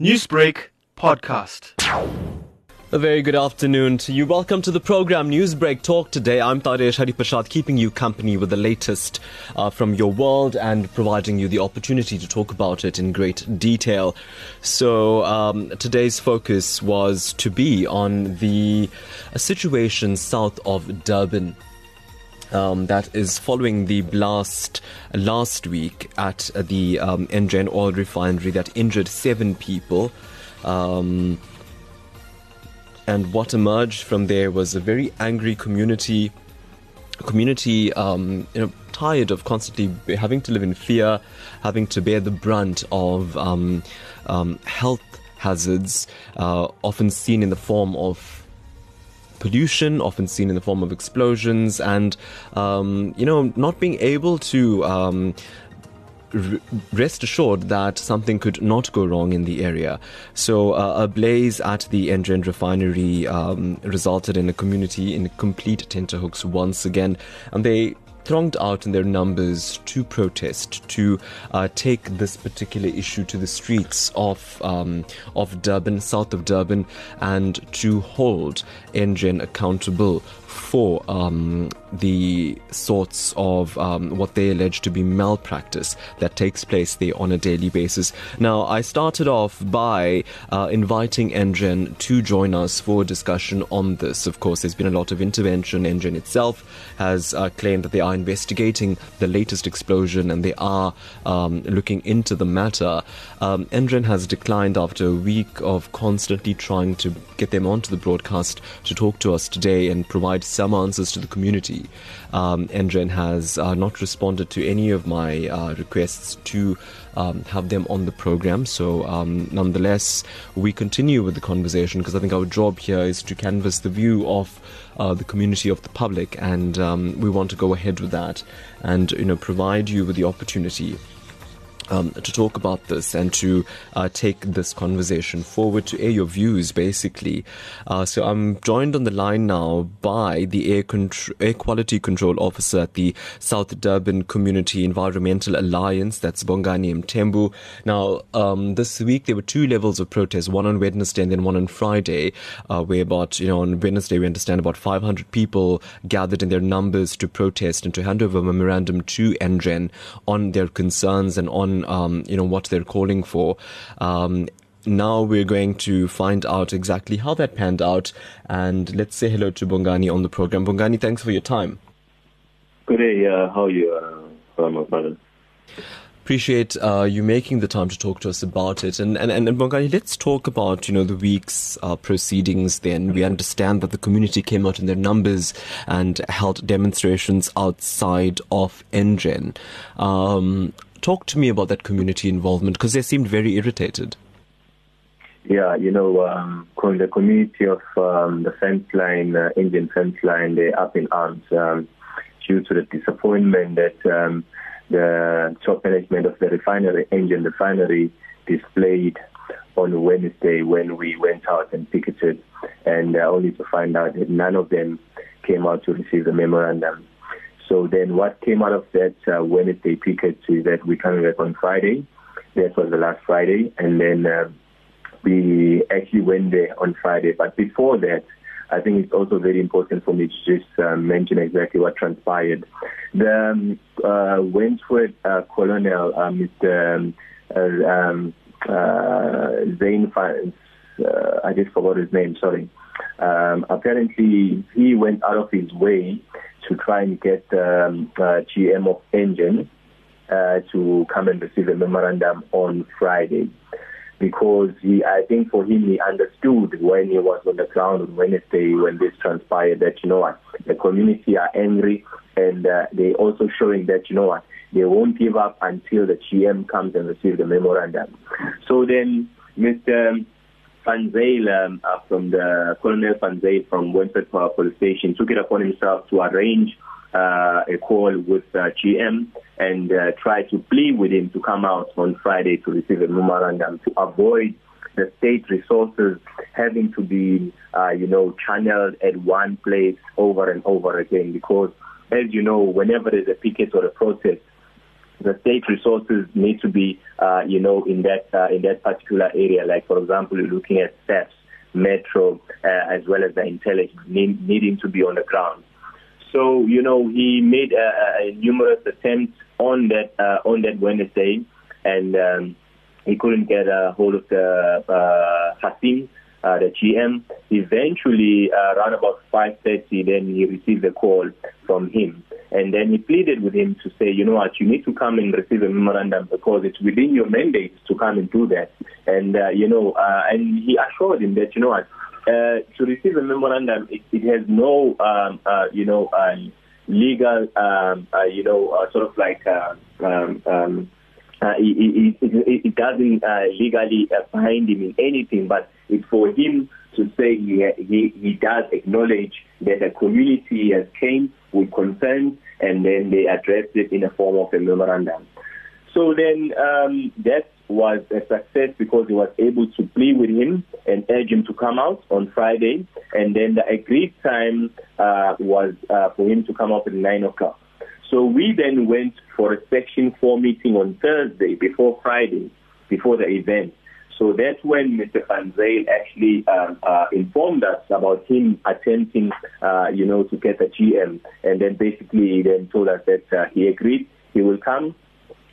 Newsbreak podcast. A very good afternoon to you. Welcome to the program Newsbreak Talk today. I'm Taresh Hareepershad, keeping you company with the latest uh, from your world and providing you the opportunity to talk about it in great detail. So um, today's focus was to be on the situation south of Durban. Um, that is following the blast last week at the um, oil refinery that injured seven people. Um, and what emerged from there was a very angry community, community um, you know, tired of constantly having to live in fear, having to bear the brunt of um, um, health hazards, uh, often seen in the form of pollution, often seen in the form of explosions, and um, you know, not being able to um, rest assured that something could not go wrong in the area. So, uh, a blaze at the Engen refinery um, resulted in a community in complete tenterhooks once again, and they thronged out in their numbers to protest, to uh, take this particular issue to the streets of um, of Durban, south of Durban, and to hold Engen accountable for um, the sorts of um, what they allege to be malpractice that takes place there on a daily basis. Now, I started off by uh, inviting Engen to join us for a discussion on this. Of course, there's been a lot of intervention. Engen itself has uh, claimed that they are investigating the latest explosion and they are um, looking into the matter. Um, Engen has declined after a week of constantly trying to get them onto the broadcast to talk to us today and provide some answers to the community. Um, Engen has uh, not responded to any of my uh, requests to um, have them on the program. So, um, nonetheless, we continue with the conversation because I think our job here is to canvass the view of uh, the community of the public, and um, we want to go ahead with that and you know provide you with the opportunity um, to talk about this and to uh, take this conversation forward to air your views, basically. Uh, so I'm joined on the line now by the air, contr- air quality control officer at the South Durban Community Environmental Alliance. That's Bongani Mthembu. Now, um, this week there were two levels of protest, one on Wednesday and then one on Friday, uh, where about, you know, on Wednesday we understand about 500 people gathered in their numbers to protest and to hand over a memorandum to Engen on their concerns and on um, you know what they're calling for. Um, now we're going to find out exactly how that panned out, and let's say hello to Bongani on the program. Bongani, thanks for your time. Good day. Uh, how are you, uh, my brother? appreciate uh, you making the time to talk to us about it. And and and, and Bongani, let's talk about you know the week's uh, proceedings. Then we understand that the community came out in their numbers and held demonstrations outside of Engen. Um, talk to me about that community involvement because they seemed very irritated. Yeah, you know, um, the community of um, the fence line, uh, Engen fence line, they're up in arms um, due to the disappointment that um, the top management of the refinery, Engen refinery, displayed on Wednesday when we went out and picketed, and uh, only to find out that none of them came out to receive the memorandum. So then what came out of that uh, Wednesday picket is that we're coming back on Friday. That was the last Friday. And then uh, we actually went there on Friday. But before that, I think it's also very important for me to just uh, mention exactly what transpired. The um, uh, Wentworth uh, Colonel, uh, Mr. Um, uh, um, uh, Zane, uh, I just forgot his name, sorry. Um, apparently, he went out of his way to try and get um, uh, GM of Engen uh, to come and receive a memorandum on Friday. Because he, I think for him, he understood when he was on the ground on Wednesday when this transpired that, you know what, the community are angry and uh, they also showing that, you know what, they won't give up until the GM comes and receives the memorandum. So then, Mr. Van Zyl um, uh, from the Colonel Van Zyl from Wentworth Power Police Station took it upon himself to arrange uh, a call with uh, GM and uh, try to plead with him to come out on Friday to receive a memorandum to avoid the state resources having to be, uh, you know, channeled at one place over and over again. Because, as you know, whenever there's a picket or a protest, the state resources need to be, uh, you know, in that uh, in that particular area. Like for example, you're looking at SAPS, Metro, uh, as well as the intelligence need, needing to be on the ground. So you know, he made uh, numerous attempts on that uh, on that Wednesday, and um, he couldn't get a hold of the uh, Hasim, uh, the GM. Eventually, uh, around about 5.30, then he received a call from him. And then he pleaded with him to say, you know what, you need to come and receive a memorandum because it's within your mandate to come and do that. And, uh, you know, uh, and he assured him that, you know what, uh, to receive a memorandum, it, it has no, um, uh, you know, uh, legal, um, uh, you know, uh, sort of like uh, um, um, uh, it, it, it, doesn't uh, legally uh, bind him in anything, but it's for him to say he, he, he does acknowledge that the community has came with concerns and then they addressed it in the form of a memorandum. So then um, that was a success because he was able to plead with him and urge him to come out on Friday. And then the agreed time uh, was uh, for him to come out at 9 o'clock. So we then went for a Section 4 meeting on Thursday before Friday, before the event. So that's when Mr. Van actually um, uh, informed us about him attempting, uh, you know, to get a GM. And then basically then told us that uh, he agreed he will come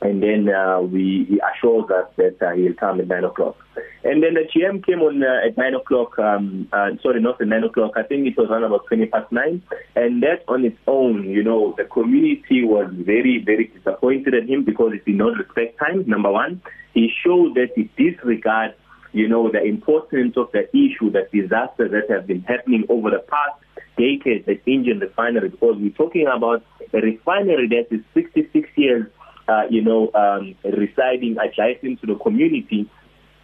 and then uh, we he assured us that uh, he'll come at nine o'clock. And then the GM came on uh, at nine o'clock. Um, uh, sorry, not at nine o'clock. I think it was around about twenty past nine. And that on its own, you know, the community was very, very disappointed at him because he did not respect time. Number one, he showed that he disregard, you know, the importance of the issue, the disasters that have been happening over the past decades at Engen Refinery. Because we're talking about a refinery that is 66 years uh, you know, um, residing adjacent to the community.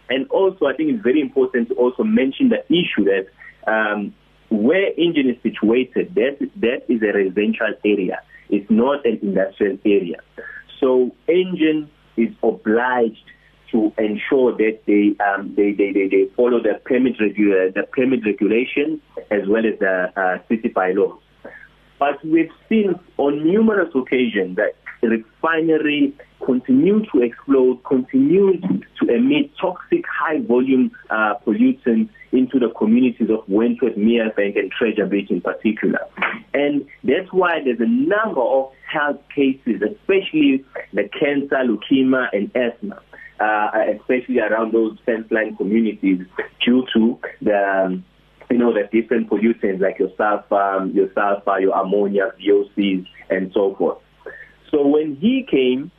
And also, I think it's very important to also mention the issue that um, where Engen is situated, that, that is a residential area. It's not an industrial area. So Engen is obliged to ensure that they um, they, they, they, they, follow the permit regu- the permit regulation as well as the uh, city bylaws. But we've seen on numerous occasions that refinery continue to explode, continue to emit toxic high volume uh, pollutants into the communities of Wentworth, Merebank, and Treasure Beach in particular. And that's why there's a number of health cases, especially the cancer, leukemia, and asthma. Uh, especially around those fence line communities due to the um, you know, the different pollutants like your sulfur, your sulfur, your ammonia, VOCs, and so forth. So when he came,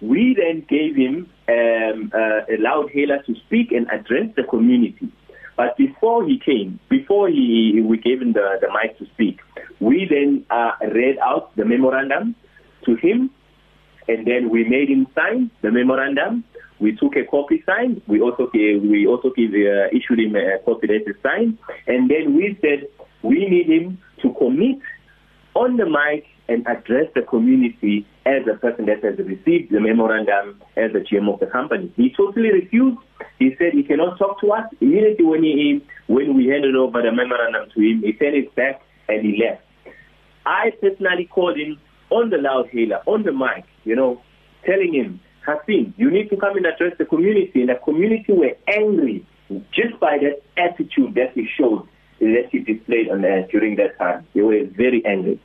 we then gave him um, uh, to speak and address the community. But before he came, before he we gave him the, the mic to speak, we then uh, read out the memorandum to him, and then we made him sign the memorandum. We took a copy signed. We also we also gave, uh, issued him a copy that is signed, and then we said we need him to commit on the mic and address the community as a person that has received the memorandum as the GM of the company. He totally refused. He said he cannot talk to us. Immediately when he when we handed over the memorandum to him, he sent it back and he left. I personally called him on the loud hailer, on the mic, you know, telling him, Hasim, you need to come and address the community. And the community were angry just by that attitude that he showed, that he displayed on, uh, during that time. They were very angry.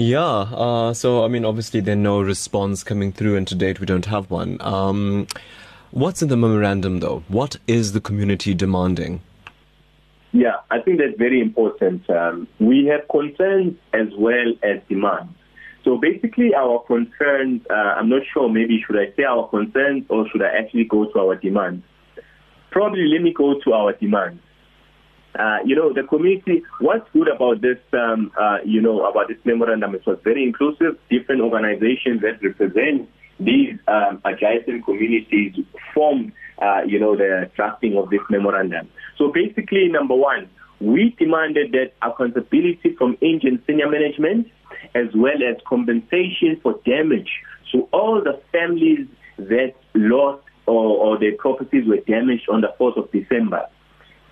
Yeah, uh, so I mean, obviously, there's no response coming through, and to date, we don't have one. Um, what's in the memorandum, though? What is the community demanding? Yeah, I think that's very important. Um, we have concerns as well as demands. So basically, our concerns, uh, I'm not sure, maybe should I say our concerns or should I actually go to our demands? Probably let me go to our demands. Uh, you know, the community, what's good about this, um, uh, you know, about this memorandum, it was very inclusive. Different organizations that represent these um, adjacent communities formed, uh, you know, the drafting of this memorandum. So basically, number one, we demanded that accountability from Engen senior management as well as compensation for damage to all the families that lost or, or their properties were damaged on the 4th of December,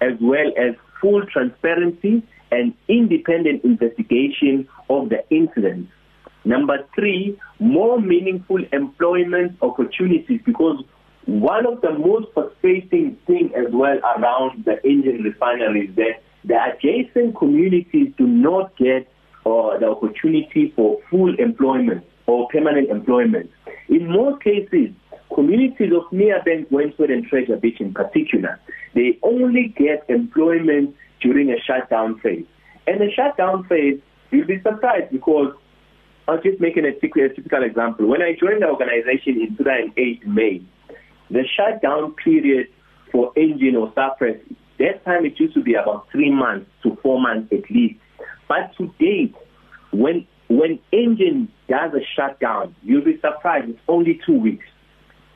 as well as full transparency and independent investigation of the incident. Number three, more meaningful employment opportunities because one of the most frustrating things as well around the Engen refinery is that the adjacent communities do not get uh, the opportunity for full employment or permanent employment. In most cases, communities of Merebank, Wentworth, and Treasure Beach in particular, they only get employment during a shutdown phase. And the shutdown phase, you'll be surprised because I'll just make a typical, example. When I joined the organization in 2008 May, the shutdown period for Engen or Cypress, that time it used to be about three months to four months at least. But to date, when when Engen does a shutdown, you'll be surprised it's only two weeks.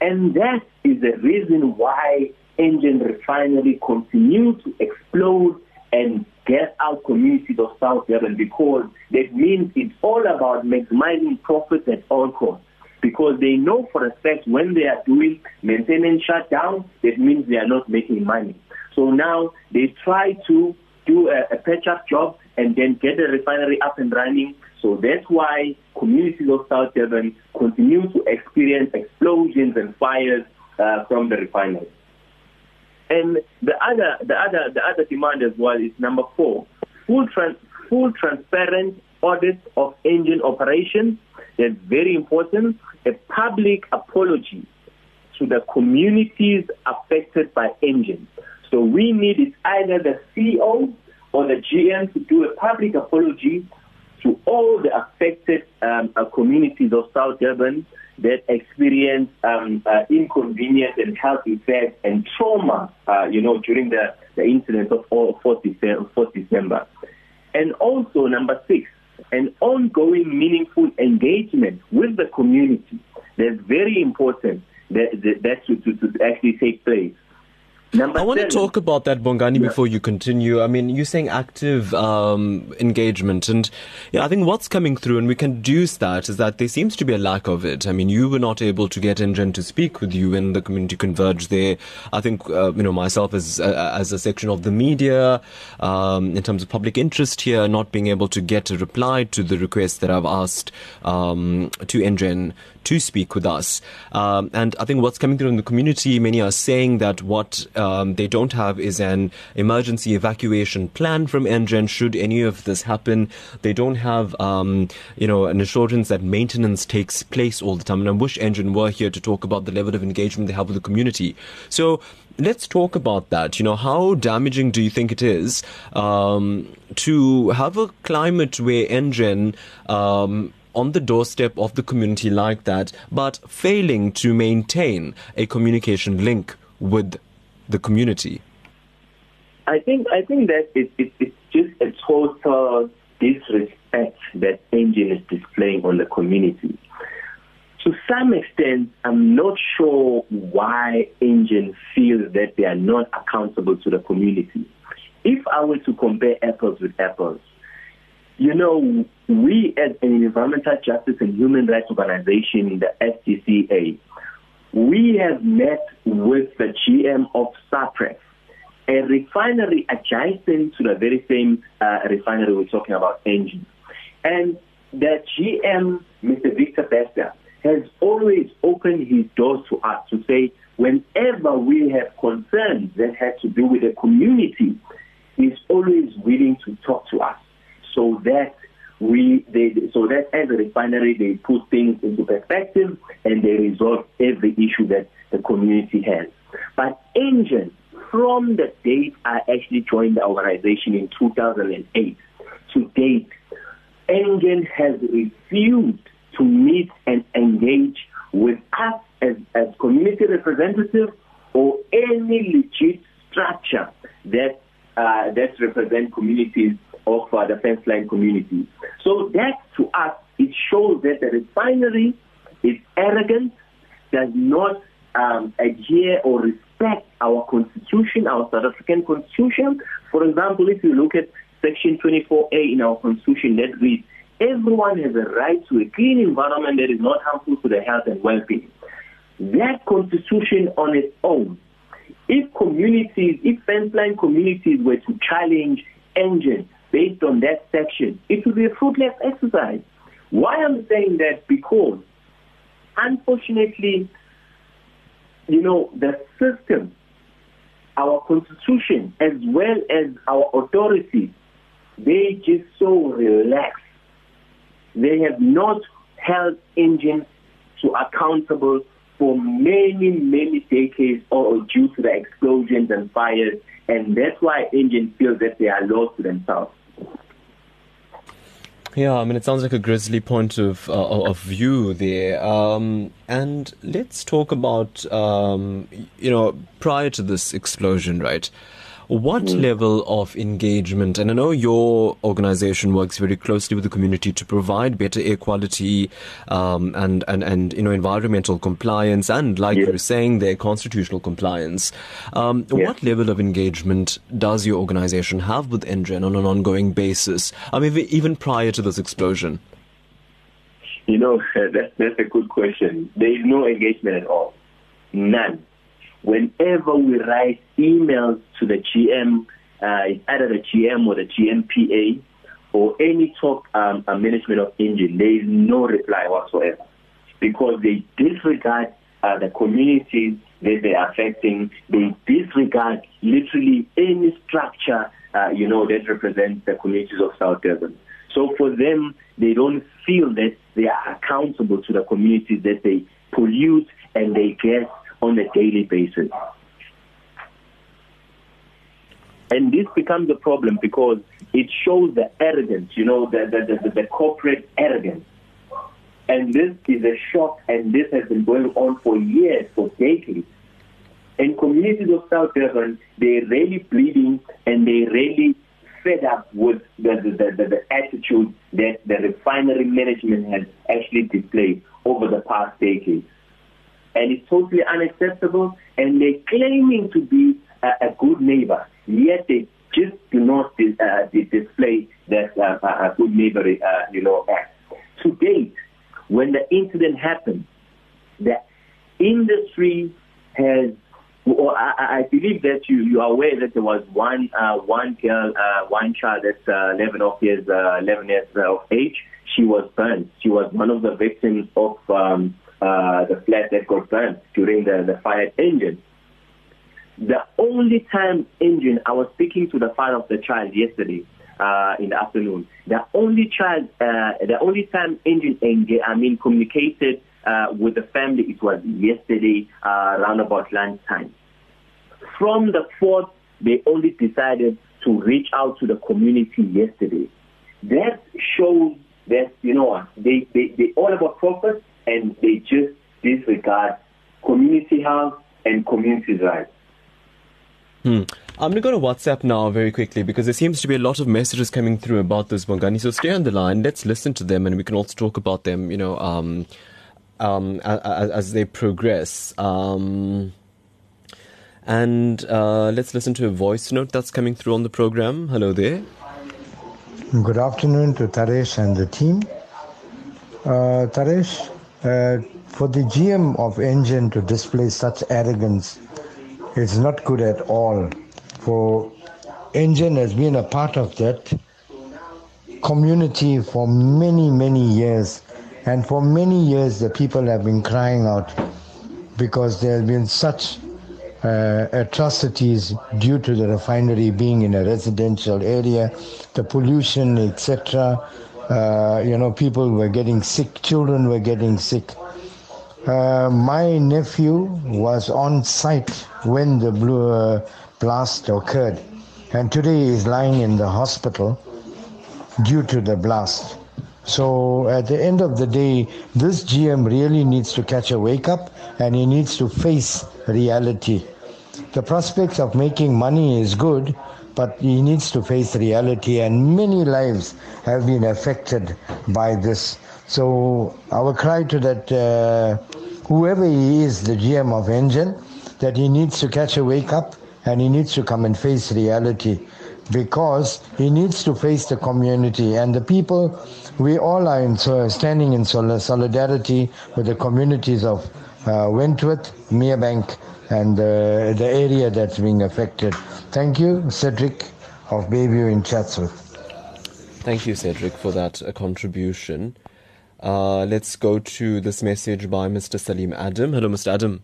And that is the reason why Engen refinery continue to explode and get out communities of South Durban because that means it's all about maximizing profits at all costs. Because they know for a fact when they are doing maintenance shutdown, that means they are not making money. So now they try to do a, a patch-up job and then get the refinery up and running. So that's why communities of South Durban continue to experience explosions and fires uh, from the refinery. And the other, the other, the other demand as well is number four: full, trans, full transparent audit of Engen operations. That's very important. A public apology to the communities affected by Engen's. So we need it either the CEO or the GM to do a public apology to all the affected um, uh, communities of South Durban that experience um, uh, inconvenience and health effects and trauma, uh, you know, during the, the incident of 4th December, 4th December. And also, number six, an ongoing meaningful engagement with the community. That's very important that, that, that to, to actually take place. Number I want to talk about that, Bongani, yeah. before you continue. I mean, you're saying active um, engagement, and yeah, I think what's coming through, and we can deduce that, is that there seems to be a lack of it. I mean, you were not able to get Engen to speak with you when the community converged there. I think, uh, you know, myself as uh, as a section of the media, um, in terms of public interest here, not being able to get a reply to the request that I've asked um, to Engen to speak with us. Um, and I think what's coming through in the community, many are saying that what um, they don't have is an emergency evacuation plan from Engen should any of this happen. They don't have, um, you know, an assurance that maintenance takes place all the time. And I wish Engen were here to talk about the level of engagement they have with the community. So let's talk about that. You know, how damaging do you think it is um, to have a climate where Engen um, on the doorstep of the community like that, but failing to maintain a communication link with the community? I think I think that it, it, it's just a total disrespect that Engen is displaying on the community. To some extent, I'm not sure why Engen feels that they are not accountable to the community. If I were to compare apples with apples, you know, we as an environmental justice and human rights organization, in the STCA, we have met with the GM of Cypress, a refinery adjacent to the very same uh, refinery we're talking about, Engen. And the GM, Mr. Victor Bester, has always opened his doors to us to say, whenever we have concerns that have to do with the community, he's always willing to talk to us so that we they so that they put things into perspective and they resolve every issue that the community has. But Engen, from the date I actually joined the organization in 2008 to date, Engen has refused to meet and engage with us as, as community representatives or any legit structure that uh, that represent communities of uh, the fence line community. So that to us, it shows that the refinery is arrogant, does not um, adhere or respect our constitution, our South African constitution. For example, if you look at Section 24A in our constitution that reads, everyone has a right to a clean environment that is not harmful to their health and well-being. That constitution on its own, if communities, if fence line communities were to challenge Engen based on that section, it would be a fruitless exercise. Why I'm saying that? Because unfortunately, you know, the system, our constitution, as well as our authorities, they just so relaxed. They have not held Engen to accountable for many, many decades or due to the explosions and fires, and that's why Engen feel that they are lost to themselves. Yeah, I mean, it sounds like a grisly point of uh, of view there. Um, and let's talk about, um, you know, prior to this explosion, right? What mm. level of engagement, and I know your organization works very closely with the community to provide better air quality um, and, and, and, you know, environmental compliance and, like yes. you're saying there, constitutional compliance. Um, yes. What level of engagement does your organization have with Engen on an ongoing basis? I mean, even prior to this explosion? You know, that's, that's a good question. There is no engagement at all. None whenever we write emails to the GM, uh, either the GM or the GMPA or any top um, management of Engen, there is no reply whatsoever because they disregard uh, the communities that they are affecting. They disregard literally any structure, uh, you know, that represents the communities of South Durban. So for them, they don't feel that they are accountable to the communities that they pollute and they get on a daily basis. And this becomes a problem because it shows the arrogance, you know, the, the, the, the corporate arrogance. And this is a shock, and this has been going on for years, for decades. And communities of South Durban, they're really bleeding and they're really fed up with the, the, the, the, attitude that the refinery management has actually displayed over the past decades and it's totally unacceptable. And they're claiming to be a, a good neighbor, yet they just do not uh, display that uh, a good neighbor, uh, you know, act. To date, when the incident happened, the industry has well, I, I, believe that you, you are aware that there was one uh, one girl, uh, one child that's uh, 11 of years, uh, 11 years of age. She was burned. She was one of the victims of um, uh, the flat that got burned during the, the fire engine. The only time Engen, I was speaking to the father of the child yesterday uh, in the afternoon. The only child, uh, the only time Engen, I mean, communicated uh, with the family, it was yesterday uh, around about lunchtime. From the fourth, they only decided to reach out to the community yesterday. That shows that, you know they, they, they all about profit and they just disregard community health and community rights. Hmm. I'm going to go to WhatsApp now very quickly because there seems to be a lot of messages coming through about this Bongani. So stay on the line. Let's listen to them and we can also talk about them, you know, um, um, as, as, they progress. Um, and uh, let's listen to a voice note that's coming through on the program. Hello there. Good afternoon to Taresh and the team. Uh, Taresh, uh, for the GM of Engen to display such arrogance is not good at all. For Engen has been a part of that community for many, many years. And for many years, the people have been crying out because there have been such uh, atrocities due to the refinery being in a residential area, the pollution, etc. Uh, you know, people were getting sick, children were getting sick. Uh, my nephew was on site when the blue uh, blast occurred, and today is lying in the hospital due to the blast. So at the end of the day, this GM really needs to catch a wake up and he needs to face reality. The prospects of making money is good, but he needs to face reality, and many lives have been affected by this. So, our cry to that, uh, whoever he is, the GM of Engen, that he needs to catch a wake up and he needs to come and face reality because he needs to face the community and the people. We all are in, so, standing in solidarity with the communities of uh, Wentworth, Merebank, and uh, the area that's being affected. Thank you, Cedric of Bayview in Chatsworth. Thank you, Cedric, for that uh, contribution. Uh, let's go to this message by Mr. Salim Adam. Hello, Mr. Adam.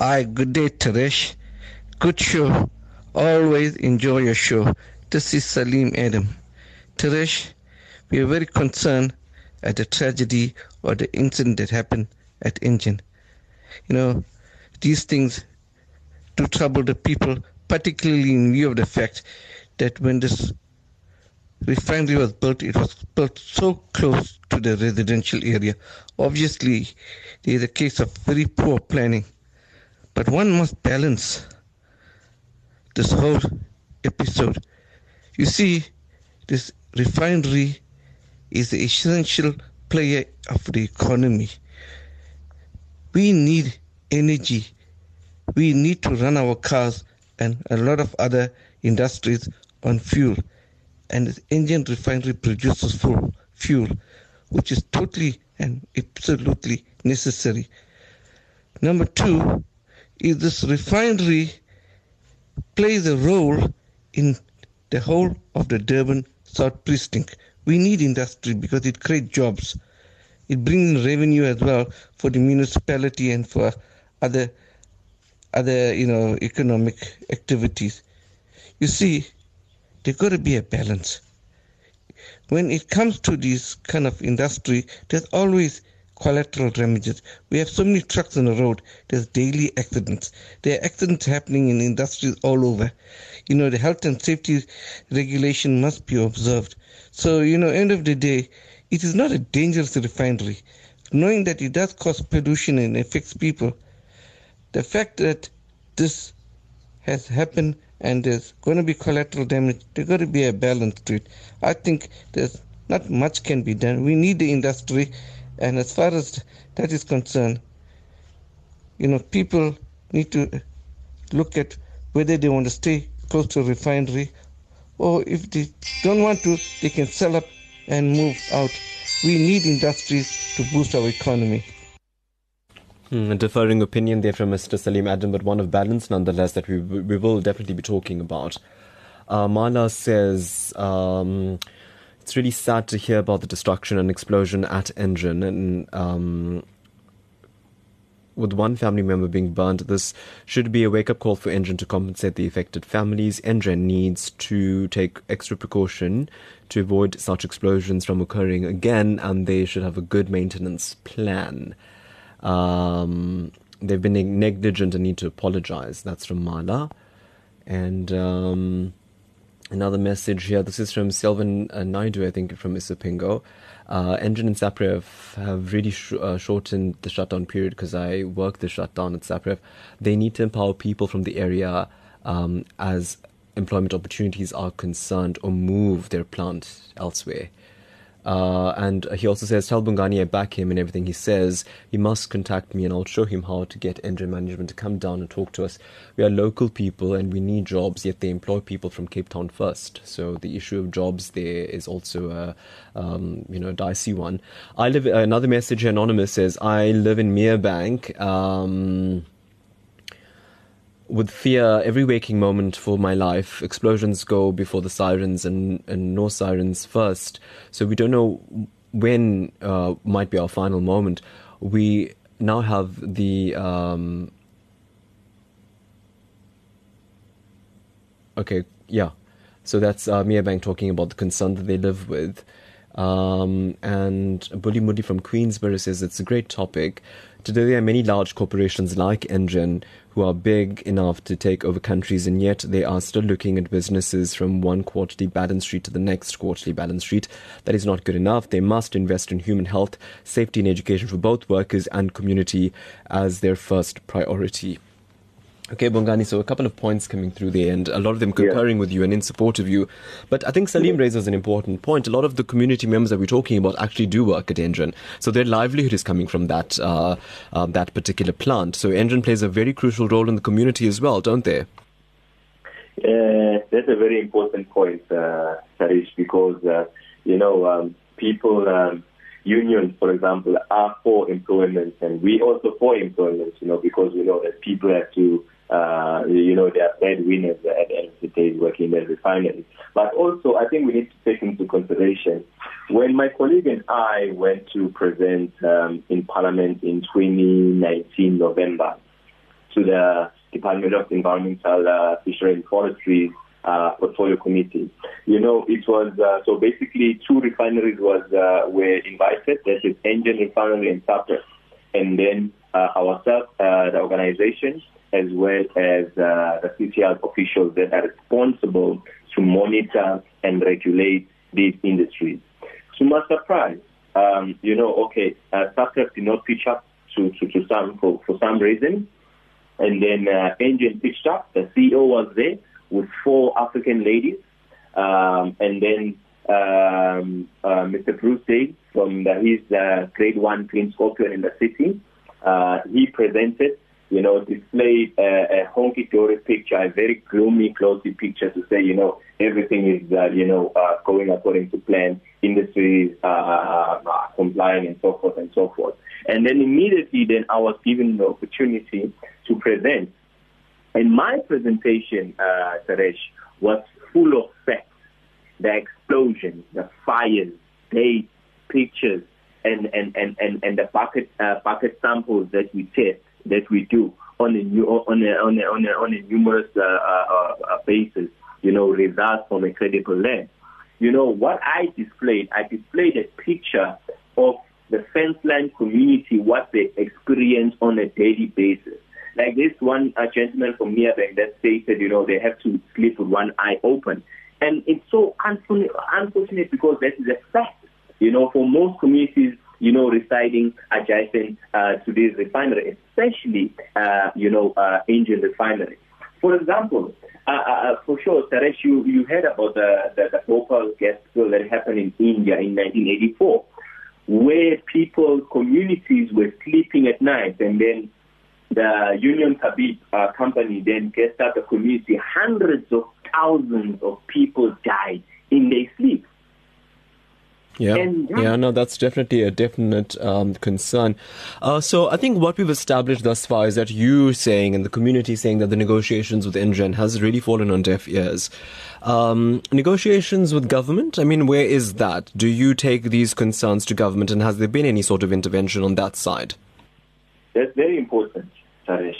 Hi, good day, Taresh. Good show. Always enjoy your show. This is Salim Adam. Taresh, we are very concerned at the tragedy or the incident that happened at Engen. You know, these things do trouble the people, particularly in view of the fact that when this refinery was built, it was built so close to the residential area. Obviously, there is a case of very poor planning. But one must balance this whole episode. You see, this refinery is the essential player of the economy. We need energy. We need to run our cars and a lot of other industries on fuel and the Engen refinery produces full fuel, which is totally and absolutely necessary. Number two is this refinery plays a role in the whole of the Durban South Precinct. We need industry because it creates jobs. It brings in revenue as well for the municipality and for other other you know economic activities. You see, there's got to be a balance. When it comes to this kind of industry, there's always collateral damages. We have so many trucks on the road. There's daily accidents. There are accidents happening in industries all over. You know, the health and safety regulation must be observed. So, you know, end of the day, it is not a dangerous refinery. Knowing that it does cause pollution and affects people, the fact that this has happened and there's going to be collateral damage. There's got to be a balance to it. I think there's not much can be done. We need the industry, and as far as that is concerned, you know, people need to look at whether they want to stay close to a refinery, or if they don't want to, they can sell up and move out. We need industries to boost our economy. Hmm, a differing opinion there from Mr. Salim Adam, but one of balance nonetheless that we we will definitely be talking about. Uh, Mala says um, it's really sad to hear about the destruction and explosion at Engen, and um, with one family member being burned, this should be a wake up call for Engen to compensate the affected families. Engen needs to take extra precaution to avoid such explosions from occurring again, and they should have a good maintenance plan. Um, they've been negligent and need to apologize. That's from Mala. And um, another message here. This is from Selvin uh, Naidu, I think, from Isipingo. Uh, Engen and SAPREF have really sh- uh, shortened the shutdown period because I work the shutdown at SAPREF. They need to empower people from the area um, as employment opportunities are concerned or move their plant elsewhere. Uh, and he also says, tell Bongani I back him and everything he says. He must contact me and I'll show him how to get Engen management to come down and talk to us. We are local people and we need jobs, yet they employ people from Cape Town first. So the issue of jobs there is also a, um, you know, dicey one. I live, another message anonymous says, I live in Merebank. Um, with fear every waking moment for my life. Explosions go before the sirens and, and no sirens first. So we don't know when uh, might be our final moment. We now have the. Um, okay, yeah. So that's uh, Merebank talking about the concern that they live with. Um, and Bully Moody from Queensburgh says it's a great topic. Today, there are many large corporations like Engen who are big enough to take over countries, and yet they are still looking at businesses from one quarterly balance sheet to the next quarterly balance sheet. That is not good enough. They must invest in human health, safety, and education for both workers and community as their first priority. Okay, Bongani, so a couple of points coming through there, and a lot of them concurring yeah. with you and in support of you. But I think Salim raises an important point. A lot of the community members that we're talking about actually do work at Engen, so their livelihood is coming from that uh, uh, that particular plant. So Engen plays a very crucial role in the community as well, don't they? Uh, that's a very important point, uh, Sarish, because uh, you know um, people. Um, unions, for example, are for employment, and we also for employment, you know, because we know that people have to uh, you know, they are breadwinners at the end of the day working in the refineries. But also, I think we need to take into consideration when my colleague and I went to present um, in Parliament in 2019 November to the Department of Environmental, uh, Fishery and Forestry uh, Portfolio Committee, you know, it was uh, so basically two refineries was uh, were invited. That is Engen Refinery and Cyprus, and then uh, ourselves, uh, the organization, as well as uh, the CCL officials that are responsible to monitor and regulate these industries. To my surprise, um, you know, okay, uh, SAPREF did not pitch up to, to, to some for, for some reason. And then uh, Engen pitched up. The CEO was there with four African ladies. Um, and then um, uh, Mr. Bruce Day from the, his uh, grade one Green Scorpion in the city. Uh, he presented you know, display a, a honky-dory picture, a very gloomy, glossy picture to say, you know, everything is, uh, you know, uh, going according to plan, industry is uh, uh, uh, complying and so forth and so forth. And then immediately then I was given the opportunity to present. And my presentation, uh, Taresh, was full of facts. The explosion, the fires, dates, pictures, and, and, and, and, and the bucket, uh, bucket samples that we test that we do on a new, on a on a on a, on a numerous uh, uh, uh, basis, you know, results from a credible lens. You know what I displayed? I displayed a picture of the fence line community, what they experience on a daily basis. Like this one uh, gentleman from Merebank that stated, you know, they have to sleep with one eye open. And it's so unfortunate because that is a fact. You know, for most communities, you know, residing adjacent uh, to these refineries, especially, uh, you know, uh, Engen refinery. For example, uh, uh, uh, for sure, Taresh, you, you heard about the, the, the Bhopal gas spill that happened in India in 1984, where people, communities were sleeping at night and then the Union uh, company then gassed out the community. Hundreds of thousands of people died in their sleep. Yeah, yeah, no, that's definitely a definite um, concern. Uh, so I think what we've established thus far is that you saying and the community saying that the negotiations with Engen has really fallen on deaf ears. Um, negotiations with government, I mean, where is that? Do you take these concerns to government and has there been any sort of intervention on that side? That's very important, Taresh.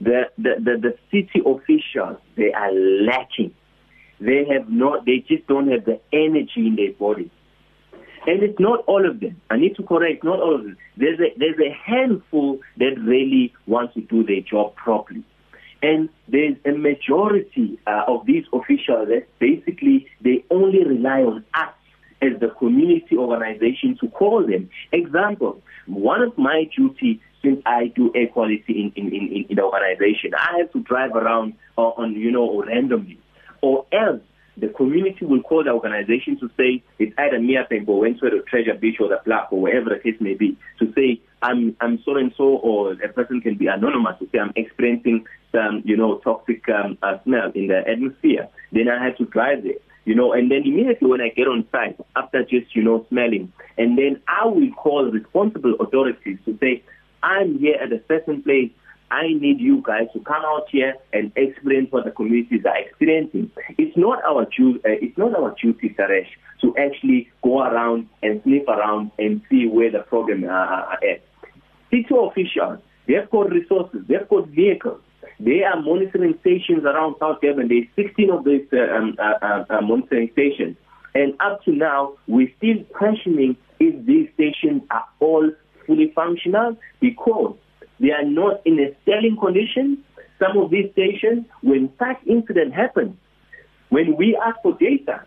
The, the, the, the city officials, they are lacking. They have not, they just don't have the energy in their body and it's not all of them. I need to correct, not all of them. There's a, there's a handful that really want to do their job properly. And there's a majority uh, of these officials that basically they only rely on us as the community organization to call them. Example, one of my duties since I do air quality in, in, in, in the organization, I have to drive around uh, on, you know, randomly. Or else the community will call the organization to say it's either Merebank or Wentworth or Treasure Beach or the Block or wherever the case may be to say I'm I'm so and so or a person can be anonymous to say I'm experiencing some you know toxic um, uh, smell in the atmosphere. Then I have to drive there. You know, and then immediately when I get on site, after just, you know, smelling, and then I will call responsible authorities to say, I'm here at a certain place I need you guys to come out here and explain what the communities are experiencing. It's not our uh, it's not our duty, Taresh, to actually go around and sniff around and see where the problem uh, are at. City officials, they've got resources, they've got vehicles. They are monitoring stations around South Durban. There's 16 of these uh, um, uh, uh, uh, monitoring stations. And up to now, we're still questioning if these stations are all fully functional because they are not in a selling condition. Some of these stations, when such incident happens, when we ask for data,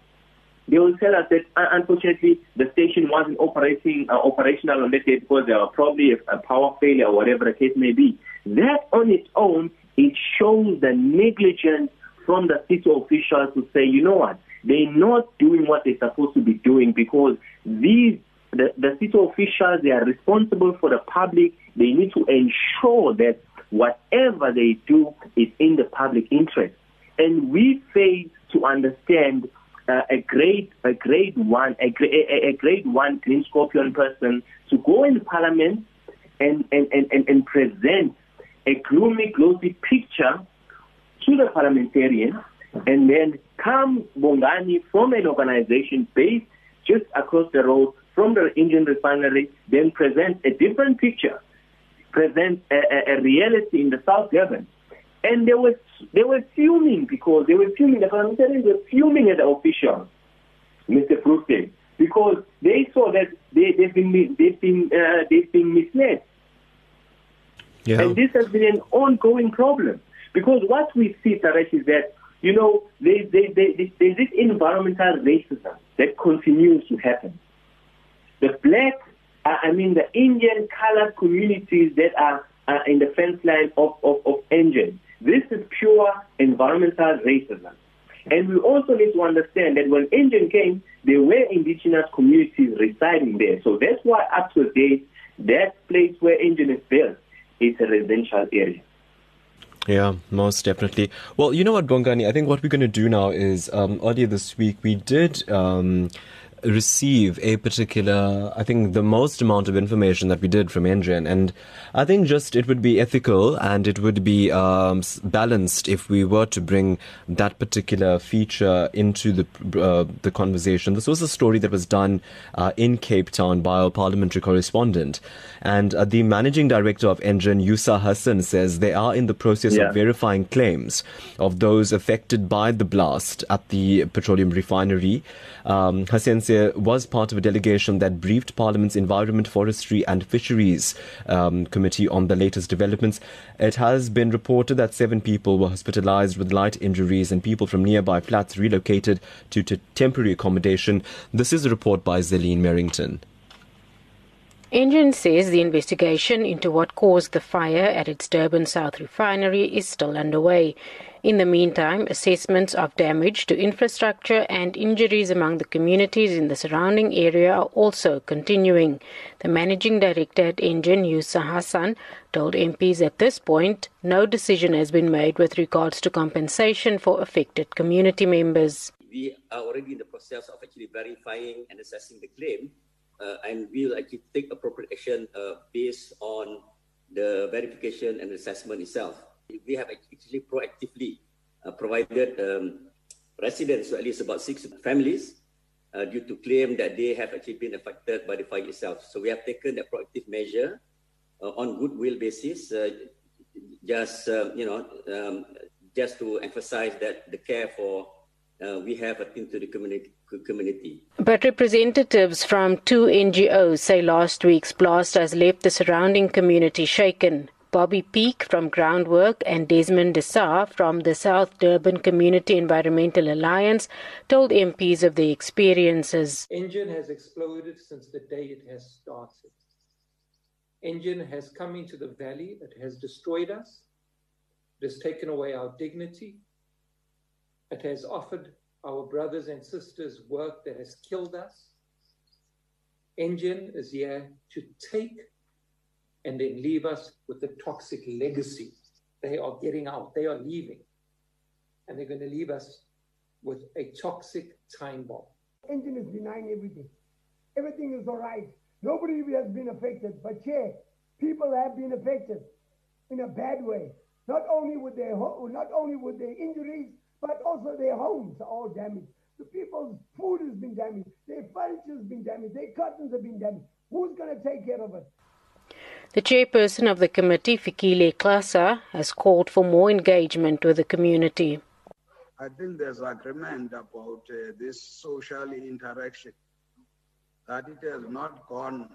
they will tell us that uh, unfortunately the station wasn't operating uh, operational on that day because there was probably a, a power failure or whatever the case may be. That on its own, it shows the negligence from the city officials to say, you know what, they're not doing what they're supposed to be doing because these the, the city officials, they are responsible for the public. They need to ensure that whatever they do is in the public interest. And we fail to understand uh, a grade a grade one a, a, a grade one green scorpion person to go in parliament and and, and, and, and present a gloomy, glossy picture to the parliamentarians and then come Bongani from an organization based just across the road from the Engen refinery then presents a different picture, presents a, a, a reality in the South Durban. And they were they were fuming because they were fuming. The parliamentarians were fuming at the officials, Mr. Fruste, because they saw that they, they've been they've been uh, they've been misled. Yeah. And this has been an ongoing problem because what we see, Taresh, is that you know there's there, there, there's this environmental racism that continues to happen. The black, I mean the Indian colored communities that are in the fence line of, of, of Engen. This is pure environmental racism. And we also need to understand that when Engen came, there were indigenous communities residing there. So that's why up to date, that place where Engen is built is a residential area. Yeah, most definitely. Well, you know what, Bongani, I think what we're going to do now is um, earlier this week we did um, receive a particular, I think, the most amount of information that we did from Engen. And I think just it would be ethical and it would be um, balanced if we were to bring that particular feature into the uh, the conversation. This was a story that was done uh, in Cape Town by our parliamentary correspondent. And uh, the managing director of Engen, Yusa Hassan, says they are in the process Yeah. of verifying claims of those affected by the blast at the petroleum refinery. Um, Hassan was part of a delegation that briefed Parliament's Environment, Forestry and Fisheries um, Committee on the latest developments. It has been reported that seven people were hospitalized with light injuries and people from nearby flats relocated to, to temporary accommodation. This is a report by Zeline Merrington. Engen says the investigation into what caused the fire at its Durban South refinery is still underway. In the meantime, assessments of damage to infrastructure and injuries among the communities in the surrounding area are also continuing. The managing director at Engen, Yusa Hassan, told MPs at this point no decision has been made with regards to compensation for affected community members. we are already in the process of actually verifying and assessing the claim, uh, and we will actually take appropriate action uh, based on the verification and assessment itself. We have actually proactively uh, provided um, residents to at least about six families uh, due to claim that they have actually been affected by the fire itself. So we have taken that proactive measure uh, on goodwill basis, uh, just uh, you know, um, just to emphasize that the care for uh, we have into the community. community. But representatives from two NGOs say last week's blast has left the surrounding community shaken. Bobby Peek from Groundwork and Desmond D'Sa from the South Durban Community Environmental Alliance told MPs of their experiences. Engen has exploded since the day it has started. Engen has come into the valley, it has destroyed us, it has taken away our dignity, it has offered our brothers and sisters work that has killed us. Engen is here to take and then leave us with a toxic legacy. They are getting out, they are leaving, and they're going to leave us with a toxic time bomb. Engen is denying everything. Everything is all right. Nobody has been affected, but yeah, people have been affected in a bad way. Not only with their ho- not only with their injuries, but also their homes are all damaged. The people's food has been damaged. Their furniture has been damaged. Their curtains have been damaged. Who's going to take care of it? The chairperson of the committee, Fikile Xasa, has called for more engagement with the community. I think there's agreement about uh, this social interaction, that it has not gone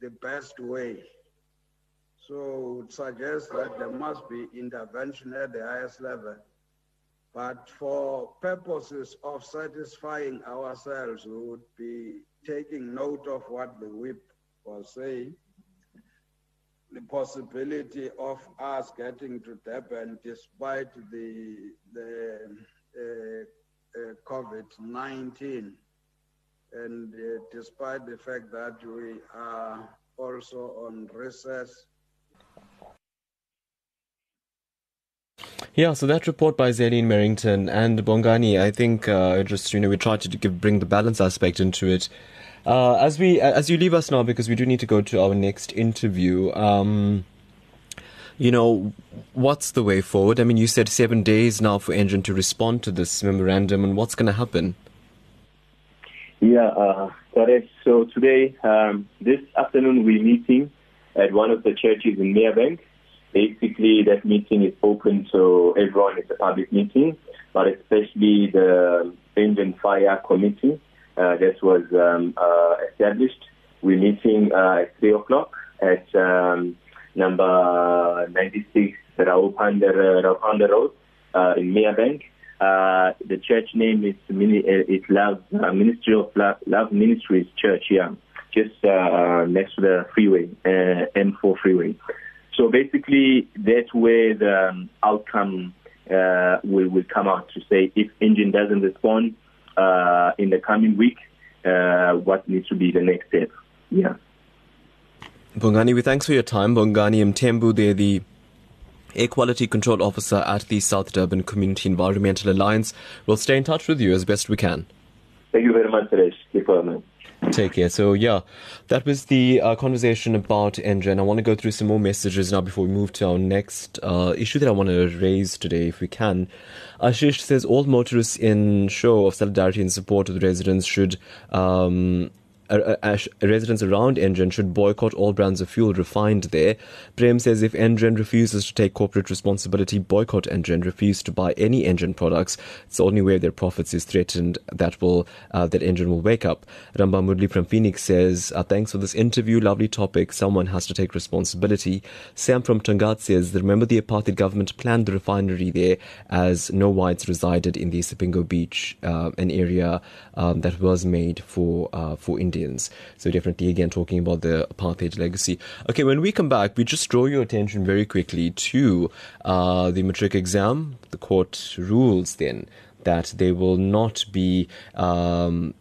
the best way. So it suggests that there must be intervention at the highest level. But for purposes of satisfying ourselves, we would be taking note of what the whip was saying. The possibility of us getting to Durban despite the, the uh, uh, COVID-19 and uh, despite the fact that we are also on recess Yeah, so that report by Zeline Merrington and Bongani, I think uh, just you know we tried to give, bring the balance aspect into it. Uh, as we as you leave us now, because we do need to go to our next interview. Um, you know, what's the way forward? I mean, you said seven days now for Engen to respond to this memorandum, and what's going to happen? Yeah, uh, correct. So today, um, this afternoon, we're meeting at one of the churches in Merebank. Basically, that meeting is open to everyone. It's a public meeting, but especially the Engen Fire Committee that was um, uh, established. We're meeting uh, at 3 o'clock at um, number 96 Raupanda Road uh, in Merebank. Uh, the church name is is Love uh, Ministry of Love, Love, Ministries Church. Yeah, just uh, next to the freeway, uh, M4 freeway. So basically, that's where the um, outcome uh, will will come out to say if Engen doesn't respond uh, in the coming week, what needs to be the next step. Yeah. Bongani, we thanks for your time. Bongani Mthembu, they're the Air Quality Control Officer at the South Durban Community Environmental Alliance. We'll stay in touch with you as best we can. Thank you very much, Suresh. Keep on, Take care. So, yeah, that was the uh, conversation about Engen. I want to go through some more messages now before we move to our next uh, issue that I want to raise today, if we can. Ashish says all motorists in show of solidarity and support of the residents should um, residents around Engen should boycott all brands of fuel refined there. Prem says if Engen refuses to take corporate responsibility, boycott Engen, refuse to buy any Engen products. It's the only way their profits is threatened that will uh, that Engen will wake up. Ramba Mudli from Phoenix says, uh, thanks for this interview, lovely topic. Someone has to take responsibility. Sam from Tongaat says, remember the apartheid government planned the refinery there as no whites resided in the Sipingo Beach, uh, an area um, that was made for uh, for India. Indians. So definitely, again, talking about the apartheid legacy. Okay, when we come back, we just draw your attention very quickly to uh, the matric exam. The court rules then that they will not be. Um,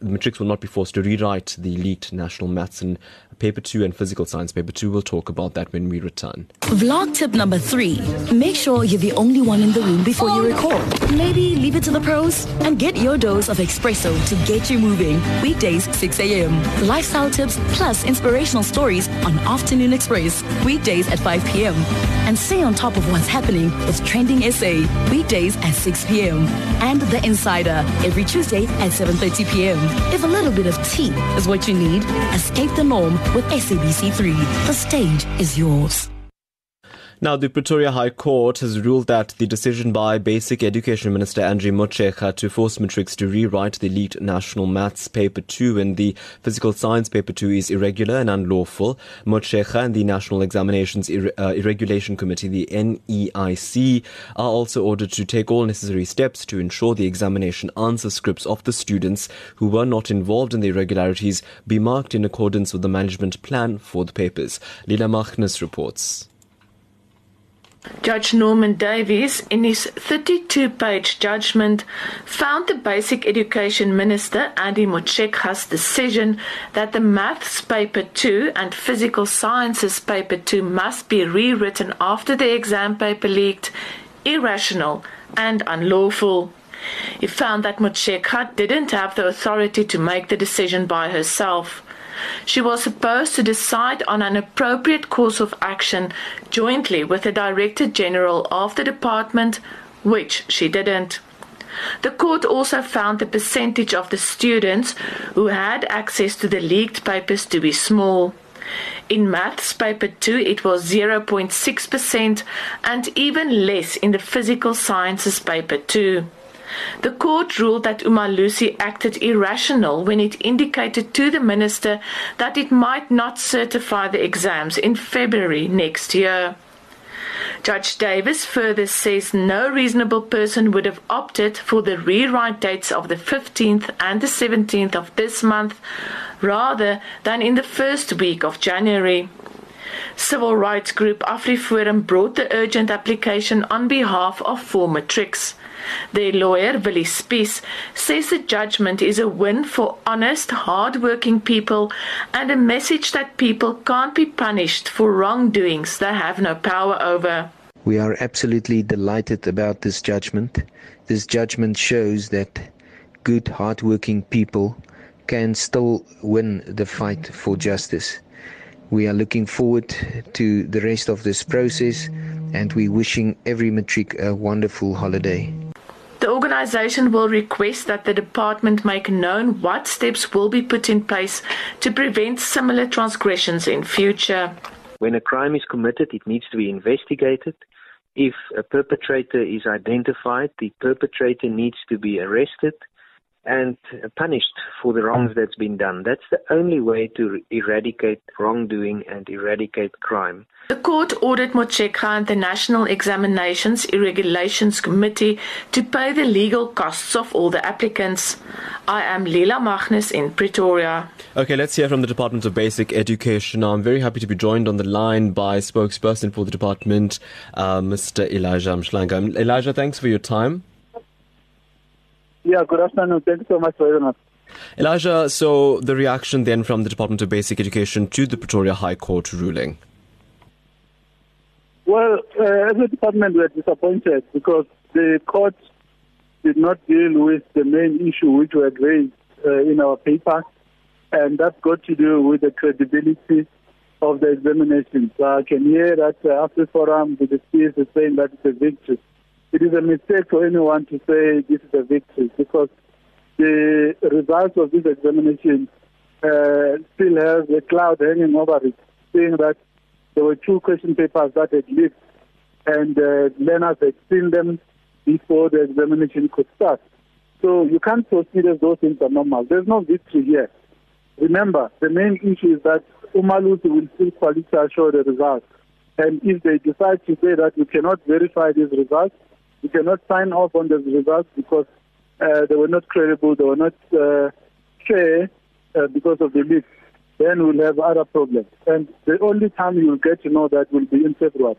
the matrics will not be forced to rewrite the leaked national maths and paper two and physical science paper two. We'll talk about that when we return. Vlog tip number three. Make sure you're the only one in the room before you record. Maybe leave it to the pros and get your dose of espresso to get you moving. Weekdays, 6 a.m. Lifestyle tips plus inspirational stories on Afternoon Express. Weekdays at 5 p.m. And stay on top of what's happening with Trending SA. Weekdays at 6 p.m. And The Insider every Tuesday at 7.30 p.m. If a little bit of tea is what you need, escape the norm with SABC3. The stage is yours. Now, the Pretoria High Court has ruled that the decision by Basic Education Minister Angie Motshekga to force matrics to rewrite the leaked National Maths Paper 2 and the Physical Science Paper 2 is irregular and unlawful. Motshekga and the National Examinations Ir- uh, Irregulation Committee, the NEIC, are also ordered to take all necessary steps to ensure the examination answer scripts of the students who were not involved in the irregularities be marked in accordance with the management plan for the papers. Lila Magnus reports. Judge Norman Davis, in his 32 page judgment, found the Basic Education Minister, Angie Motshekga's decision that the Maths Paper 2 and Physical Sciences Paper 2 must be rewritten after the exam paper leaked irrational and unlawful. He found that Motshekga didn't have the authority to make the decision by herself. She was supposed to decide on an appropriate course of action jointly with the Director General of the department, which she didn't. The court also found the percentage of the students who had access to the leaked papers to be small. In Maths Paper 2, it was 0.6%, and even less in the Physical Sciences Paper 2. The court ruled that Umalusi acted irrational when it indicated to the minister that it might not certify the exams in February next year. Judge Davis further says no reasonable person would have opted for the rewrite dates of the 15th and the 17th of this month rather than in the first week of January. Civil rights group AfriForum brought the urgent application on behalf of former Tricks. Their lawyer, Willie Spies, says the judgment is a win for honest, hard-working people and a message that people can't be punished for wrongdoings they have no power over. We are absolutely delighted about this judgment. This judgment shows that good, hard-working people can still win the fight for justice. We are looking forward to the rest of this process and we're wishing every matric a wonderful holiday. Organisation will request that the department make known what steps will be put in place to prevent similar transgressions in future. When a crime is committed, it needs to be investigated. If a perpetrator is identified, the perpetrator needs to be arrested and punished for the wrongs that's been done. That's the only way to eradicate wrongdoing and eradicate crime. The court ordered Motshekga and the National Examinations Irregulations Committee to pay the legal costs of all the applicants. I am Lila Magnus in Pretoria. Okay, let's hear from the Department of Basic Education. I'm very happy to be joined on the line by spokesperson for the department, uh, Mr. Elijah Mhlanga. Elijah, thanks for your time. Yeah, good afternoon. Thank you so much for having us. Elijah, so the reaction then from the Department of Basic Education to the Pretoria High Court ruling? Well, uh, as a department, we're disappointed because the court did not deal with the main issue which we had raised uh, in our paper, and that's got to do with the credibility of the examinations. So I can hear that uh, AfriForum, the CS is saying that it's a victory it is a mistake for anyone to say this is a victory because the results of this examination uh, still has a cloud hanging over it, saying that there were two question papers that had leaked and uh, learners had seen them before the examination could start. So you can't proceed as those things are normal. There's no victory here. Remember, the main issue is that Umalusi will still qualify show the results. And if they decide to say that you cannot verify these results, we cannot sign off on the results because uh, they were not credible, they were not uh, fair uh, because of the leaks. Then we'll have other problems. And the only time you'll get to know that will be in February.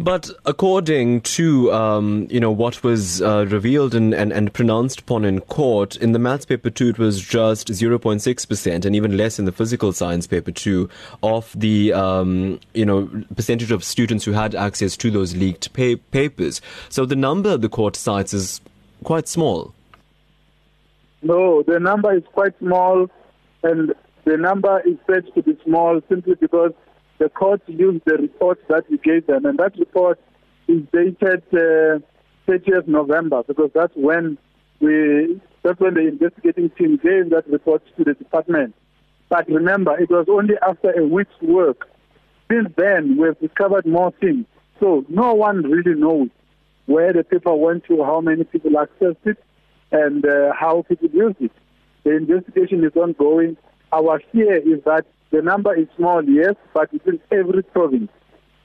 But according to um, you know what was uh, revealed and, and, and pronounced upon in court, in the maths paper two, it was just 0.6 percent, and even less in the physical science paper two of the um, you know percentage of students who had access to those leaked pa- papers. So the number the court cites is quite small. No, the number is quite small, and the number is said to be small simply because the court used the report that we gave them, and that report is dated uh, 30th November because that's when we that's when the investigating team gave that report to the department. But remember, it was only after a week's work. Since then, we've discovered more things. So no one really knows where the paper went to, how many people accessed it, and uh, how people used it. The investigation is ongoing. Our fear is that the number is small, yes, but it's in every province.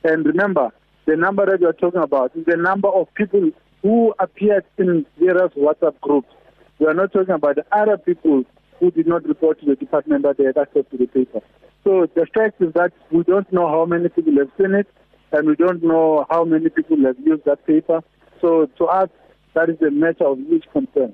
And remember, the number that we are talking about is the number of people who appeared in various WhatsApp groups. We are not talking about the other people who did not report to the department that they had access to the paper. So the fact is that we don't know how many people have seen it, and we don't know how many people have used that paper. So to us, that is a matter of huge concern.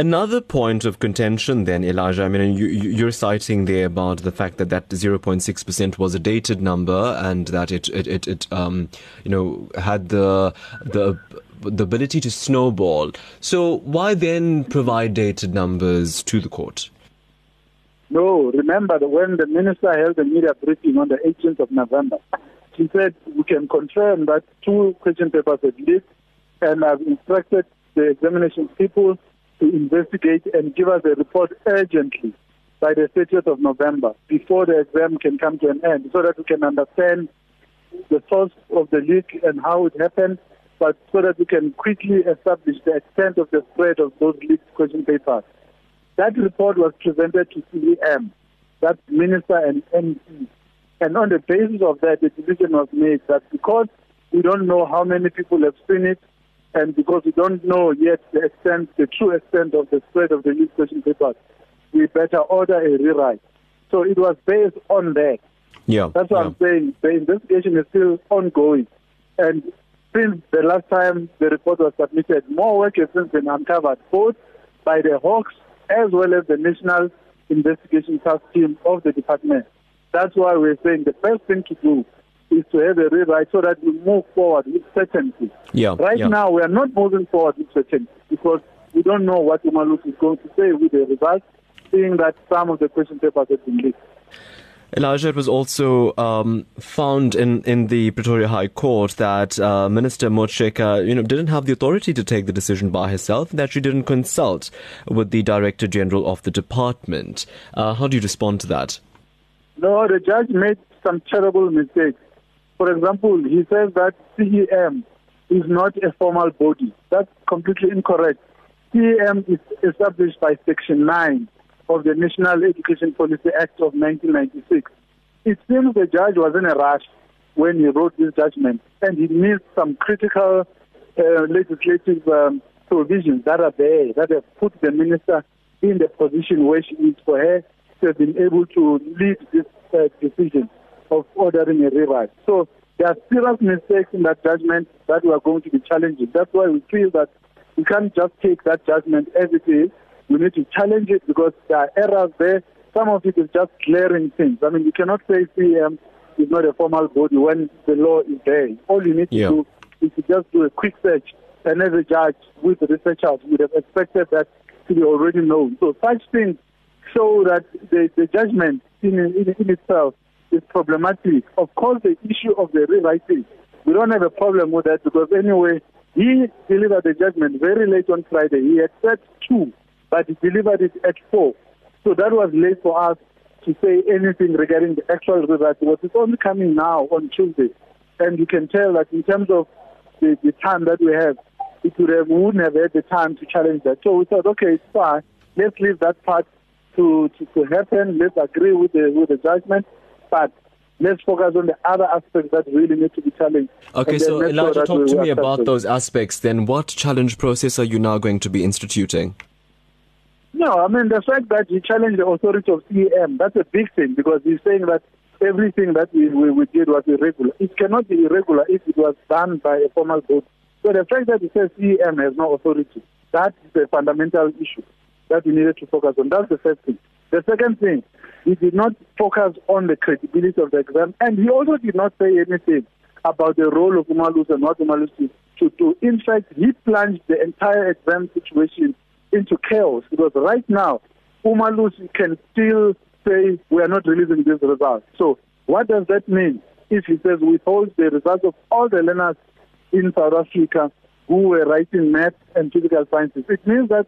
Another point of contention, then, Elijah. I mean, you, are citing there about the fact that that 0.6 percent was a dated number, and that it, it, it, it um, you know, had the the the ability to snowball. So, why then provide dated numbers to the court? No, remember that when the minister held a media briefing on the 18th of November, she said we can confirm that two question papers had leaked, and I've instructed the examination people to investigate and give us a report urgently by the 30th of November before the exam can come to an end so that we can understand the source of the leak and how it happened, but so that we can quickly establish the extent of the spread of those leaked question papers. That report was presented to CEM, that minister and MC. And on the basis of that, the decision was made that because we don't know how many people have seen it, and because we don't know yet the extent, the true extent of the spread of the new question papers, we better order a rewrite. So it was based on that. Yeah. That's what yeah. I'm saying. The investigation is still ongoing. And since the last time the report was submitted, more work has since been uncovered, both by the Hawks as well as the National Investigation Task Team of the department. That's why we're saying the first thing to do is to have a rewrite so that we move forward with certainty. Yeah, right yeah. now, we are not moving forward with certainty because we don't know what Umalusi is going to say with the results, seeing that some of the question papers have been leaked. Elijah, it was also um, found in, in the Pretoria High Court that uh, Minister Motshekga, you know, didn't have the authority to take the decision by herself, that she didn't consult with the Director General of the department. Uh, how do you respond to that? No, the judge made some terrible mistakes. For example, he says that CEM is not a formal body. That's completely incorrect. CEM is established by Section 9 of the National Education Policy Act of 1996. It seems the judge was in a rush when he wrote this judgment, and he missed some critical uh, legislative um, provisions that are there that have put the minister in the position where she is for her to have been able to lead this uh, decision of ordering a rewrite. So there are serious mistakes in that judgment that we are going to be challenging. That's why we feel that we can't just take that judgment as it is we need to challenge it because there are errors there. Some of it is just glaring things. I mean, you cannot say CEM is not a formal body when the law is there. All you need to yeah. do is to just do a quick search. And as a judge with the researchers would have expected that to be already known. So such things show that the, the judgment in, in, in itself is problematic. Of course, the issue of the rewriting, we don't have a problem with that because anyway, he delivered the judgment very late on Friday. He had said two but he delivered it at 4. So that was late for us to say anything regarding the actual result because it's only coming now on Tuesday. And you can tell that in terms of the, the time that we have, it would have, we wouldn't have had the time to challenge that. So we thought, okay, it's fine. Let's leave that part to, to, to happen. Let's agree with the, with the judgment. But let's focus on the other aspects that really need to be challenged. Okay, so Elijah, talk to me about those aspects then. What challenge process are you now going to be instituting? No, I mean, the fact that you challenge the authority of CEM, that's a big thing because he's saying that everything that we, we, we did was irregular. It cannot be irregular if it was done by a formal board. So the fact that he says CEM has no authority, that is a fundamental issue that we needed to focus on. That's the first thing. The second thing, he did not focus on the credibility of the exam, and he also did not say anything about the role of Umalusi and what Umalusi should do. In fact, he plunged the entire exam situation into chaos because right now, Umalusi can still say we are not releasing these results. So what does that mean if he says withhold the results of all the learners in South Africa who were writing math and physical sciences? It means that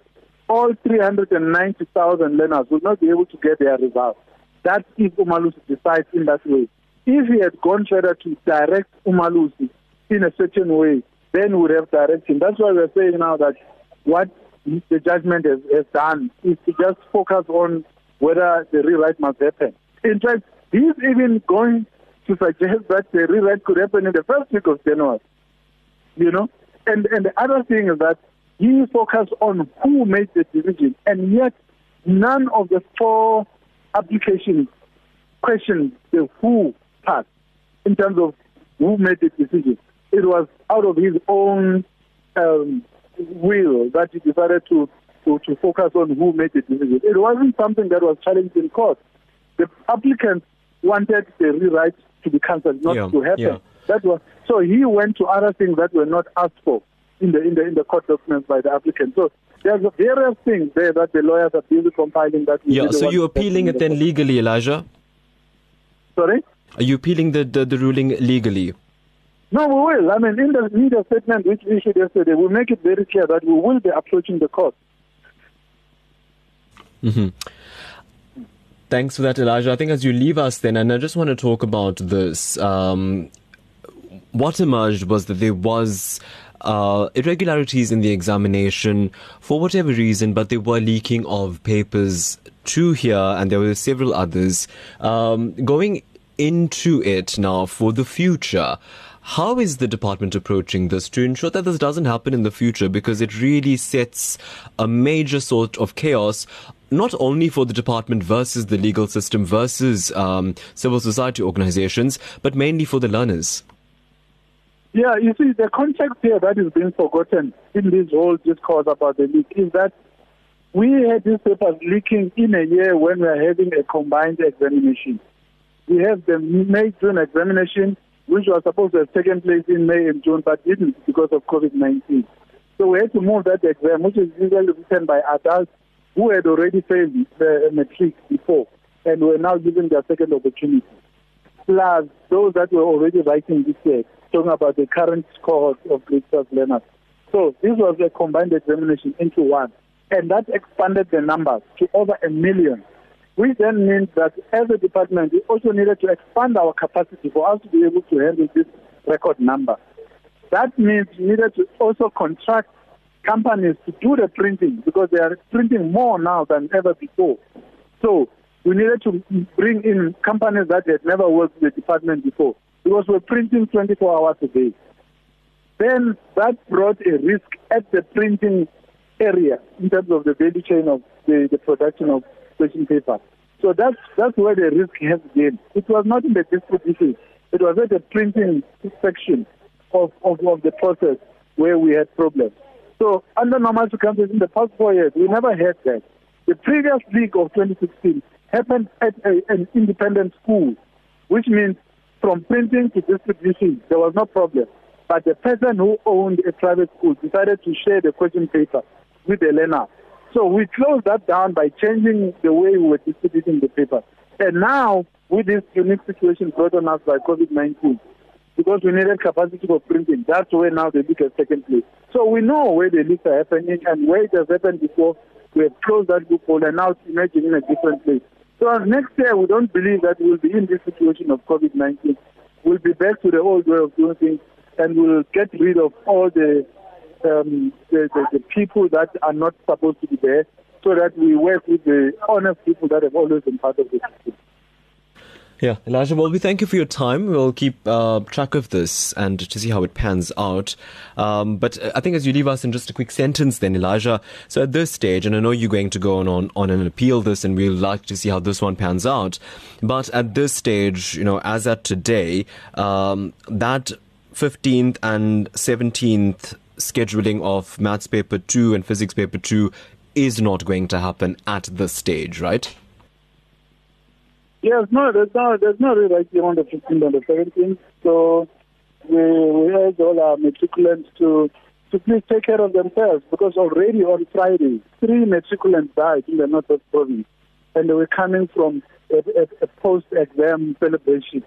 all 390,000 learners will not be able to get their results. That's if Umalusi decides in that way. If he had gone further to direct Umalusi in a certain way, then we would have directed him. That's why we're saying now that what the judgment has, has done is to just focus on whether the rewrite must happen. In fact, he's even going to suggest that the rewrite could happen in the first week of January. You know? And and the other thing is that he focused on who made the decision, and yet none of the four applications questioned the who part in terms of who made the decision. It was out of his own um, will that he decided to, to, to focus on who made the decision. It wasn't something that was challenged in court. The applicants wanted the rewrite to be cancelled, not Yeah, to happen. yeah. That was so he went to other things that were not asked for in the in the in the court documents by the applicant. So there's various things there that the lawyers are busy compiling that Yeah, so you're appealing it the then court. legally, Elijah? Sorry? Are you appealing the, the, the ruling legally? No, we will. I mean, in the media statement which we issued yesterday, we make it very clear that we will be approaching the court. hmm Thanks for that, Elijah. I think as you leave us then, and I just want to talk about this, um, what emerged was that there was uh, irregularities in the examination for whatever reason, but there were leaking of papers to here, and there were several others. Um, going into it now for the future, how is the department approaching this to ensure that this doesn't happen in the future? Because it really sets a major sort of chaos, not only for the department versus the legal system versus um, civil society organizations, but mainly for the learners. Yeah, you see, the context here that is being forgotten in this whole discourse about the leak is that we had these papers leaking in a year when we are having a combined examination. We have the May June examination, which was supposed to have taken place in May and June, but didn't because of COVID 19. So we had to move that exam, which is usually written by adults who had already failed the uh, matric before. and were now given their second opportunity. Plus those that were already writing this year, talking about the current cohort of grade 12 learners. So this was a combined examination into one. And that expanded the numbers to over a million. Which then means that as a department, we also needed to expand our capacity for us to be able to handle this record number. That means we needed to also contract companies to do the printing because they are printing more now than ever before. So we needed to bring in companies that had never worked with the department before because we're printing 24 hours a day. Then that brought a risk at the printing area in terms of the value chain of the, the production of question paper. So that's that's where the risk has been. It was not in the distribution. It was at the printing section of, of, of the process where we had problems. So under normal circumstances in the past four years, we never had that. The previous league of 2016 happened at a, an independent school, which means from printing to distribution, there was no problem. But the person who owned a private school decided to share the question paper with the learner. So we closed that down by changing the way we were distributing the paper. And now, with this unique situation brought on us by COVID-19, because we needed capacity for printing, that's where now the leak has taken place. So we know where the leaks are happening and where it has happened before. We have closed that loophole and now it's emerging in a different place. So next year, we don't believe that we'll be in this situation of COVID-19. We'll be back to the old way of doing things and we'll get rid of all the um, the, the, the, people that are not supposed to be there so that we work with the honest people that have always been part of the system. Yeah, Elijah, well, we thank you for your time. We'll keep uh, track of this and to see how it pans out. Um, but I think as you leave us in just a quick sentence then, Elijah, so at this stage, and I know you're going to go on, on, on and appeal this and we'll like to see how this one pans out. But at this stage, you know, as at today, um, that 15th and 17th scheduling of maths paper 2 and physics paper 2 is not going to happen at this stage, right? Yes, no, there's no, there's no rewriting on the 15th and the 17th. So we, we urge all our matriculants to, to please take care of themselves because already on Friday, three matriculants died in the Northwest Province and they were coming from a, a, a post-exam celebration.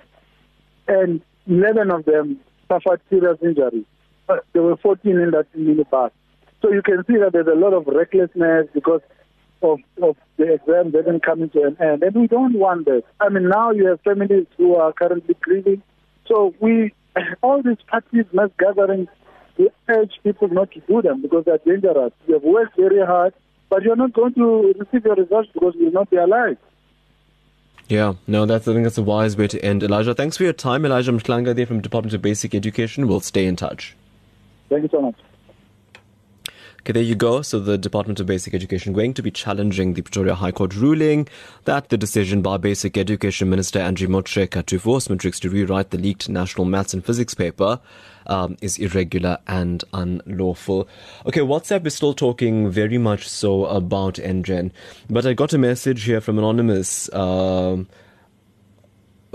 And 11 of them suffered serious injuries uh, there were 14 in that minibus. So you can see that there's a lot of recklessness because of, of the exam doesn't come to an end. And we don't want that. I mean, now you have families who are currently grieving. So we, all these parties, mass gatherings, we urge people not to do them because they're dangerous. You have worked very hard, but you're not going to receive your results because you'll not be alive. Yeah, no, that's I think that's a wise way to end. Elijah, thanks for your time. Elijah Mhlanga there from Department of Basic Education. We'll stay in touch. Thank you so much. Okay, there you go. So the Department of Basic Education going to be challenging the Pretoria High Court ruling that the decision by Basic Education Minister Angie Motshekga to force Matrics to rewrite the leaked national maths and physics paper um, is irregular and unlawful. Okay, WhatsApp is still talking very much so about Engen, but I got a message here from anonymous. Um,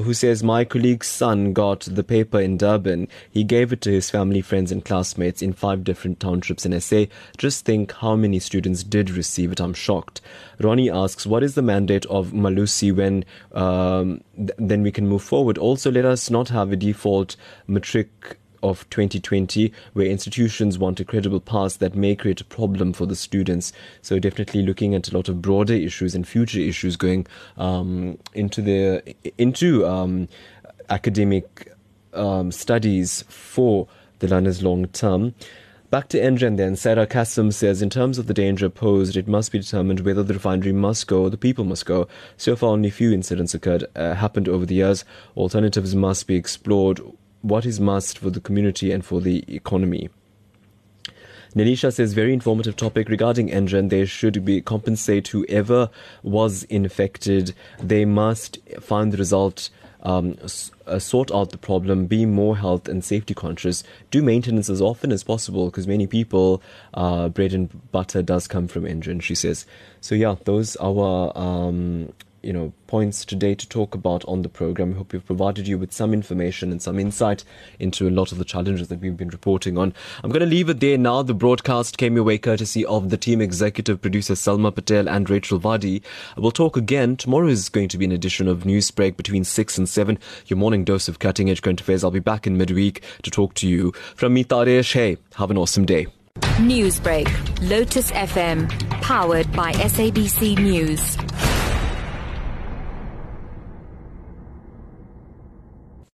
who says, My colleague's son got the paper in Durban. He gave it to his family, friends, and classmates in five different townships in SA. Just think how many students did receive it. I'm shocked. Ronnie asks, What is the mandate of Malusi when um, th- then we can move forward? Also, let us not have a default matric of 2020 where institutions want a credible pass that may create a problem for the students. So definitely looking at a lot of broader issues and future issues going um, into the into um, academic um, studies for the learners long term. Back to Engen then, Sarah Kasim says, in terms of the danger posed, it must be determined whether the refinery must go or the people must go. So far, only few incidents occurred, uh, happened over the years. Alternatives must be explored what is must for the community and for the economy. Nelisha says, very informative topic regarding Engen. They should be compensate whoever was infected. They must find the result, um, uh, sort out the problem, be more health and safety conscious, do maintenance as often as possible because many people, uh, bread and butter does come from Engen, she says. So yeah, those are our, um, you know, points today to talk about on the program. We hope we've provided you with some information and some insight into a lot of the challenges that we've been reporting on. I'm going to leave it there now. The broadcast came your way courtesy of the team executive producer Salma Patel and Rachel Vadi. We'll talk again. Tomorrow is going to be an edition of Newsbreak between 6 and 7. Your morning dose of cutting edge current affairs. I'll be back in midweek to talk to you. From me, Taresh, hey, have an awesome day. Newsbreak, Lotus FM, powered by SABC News.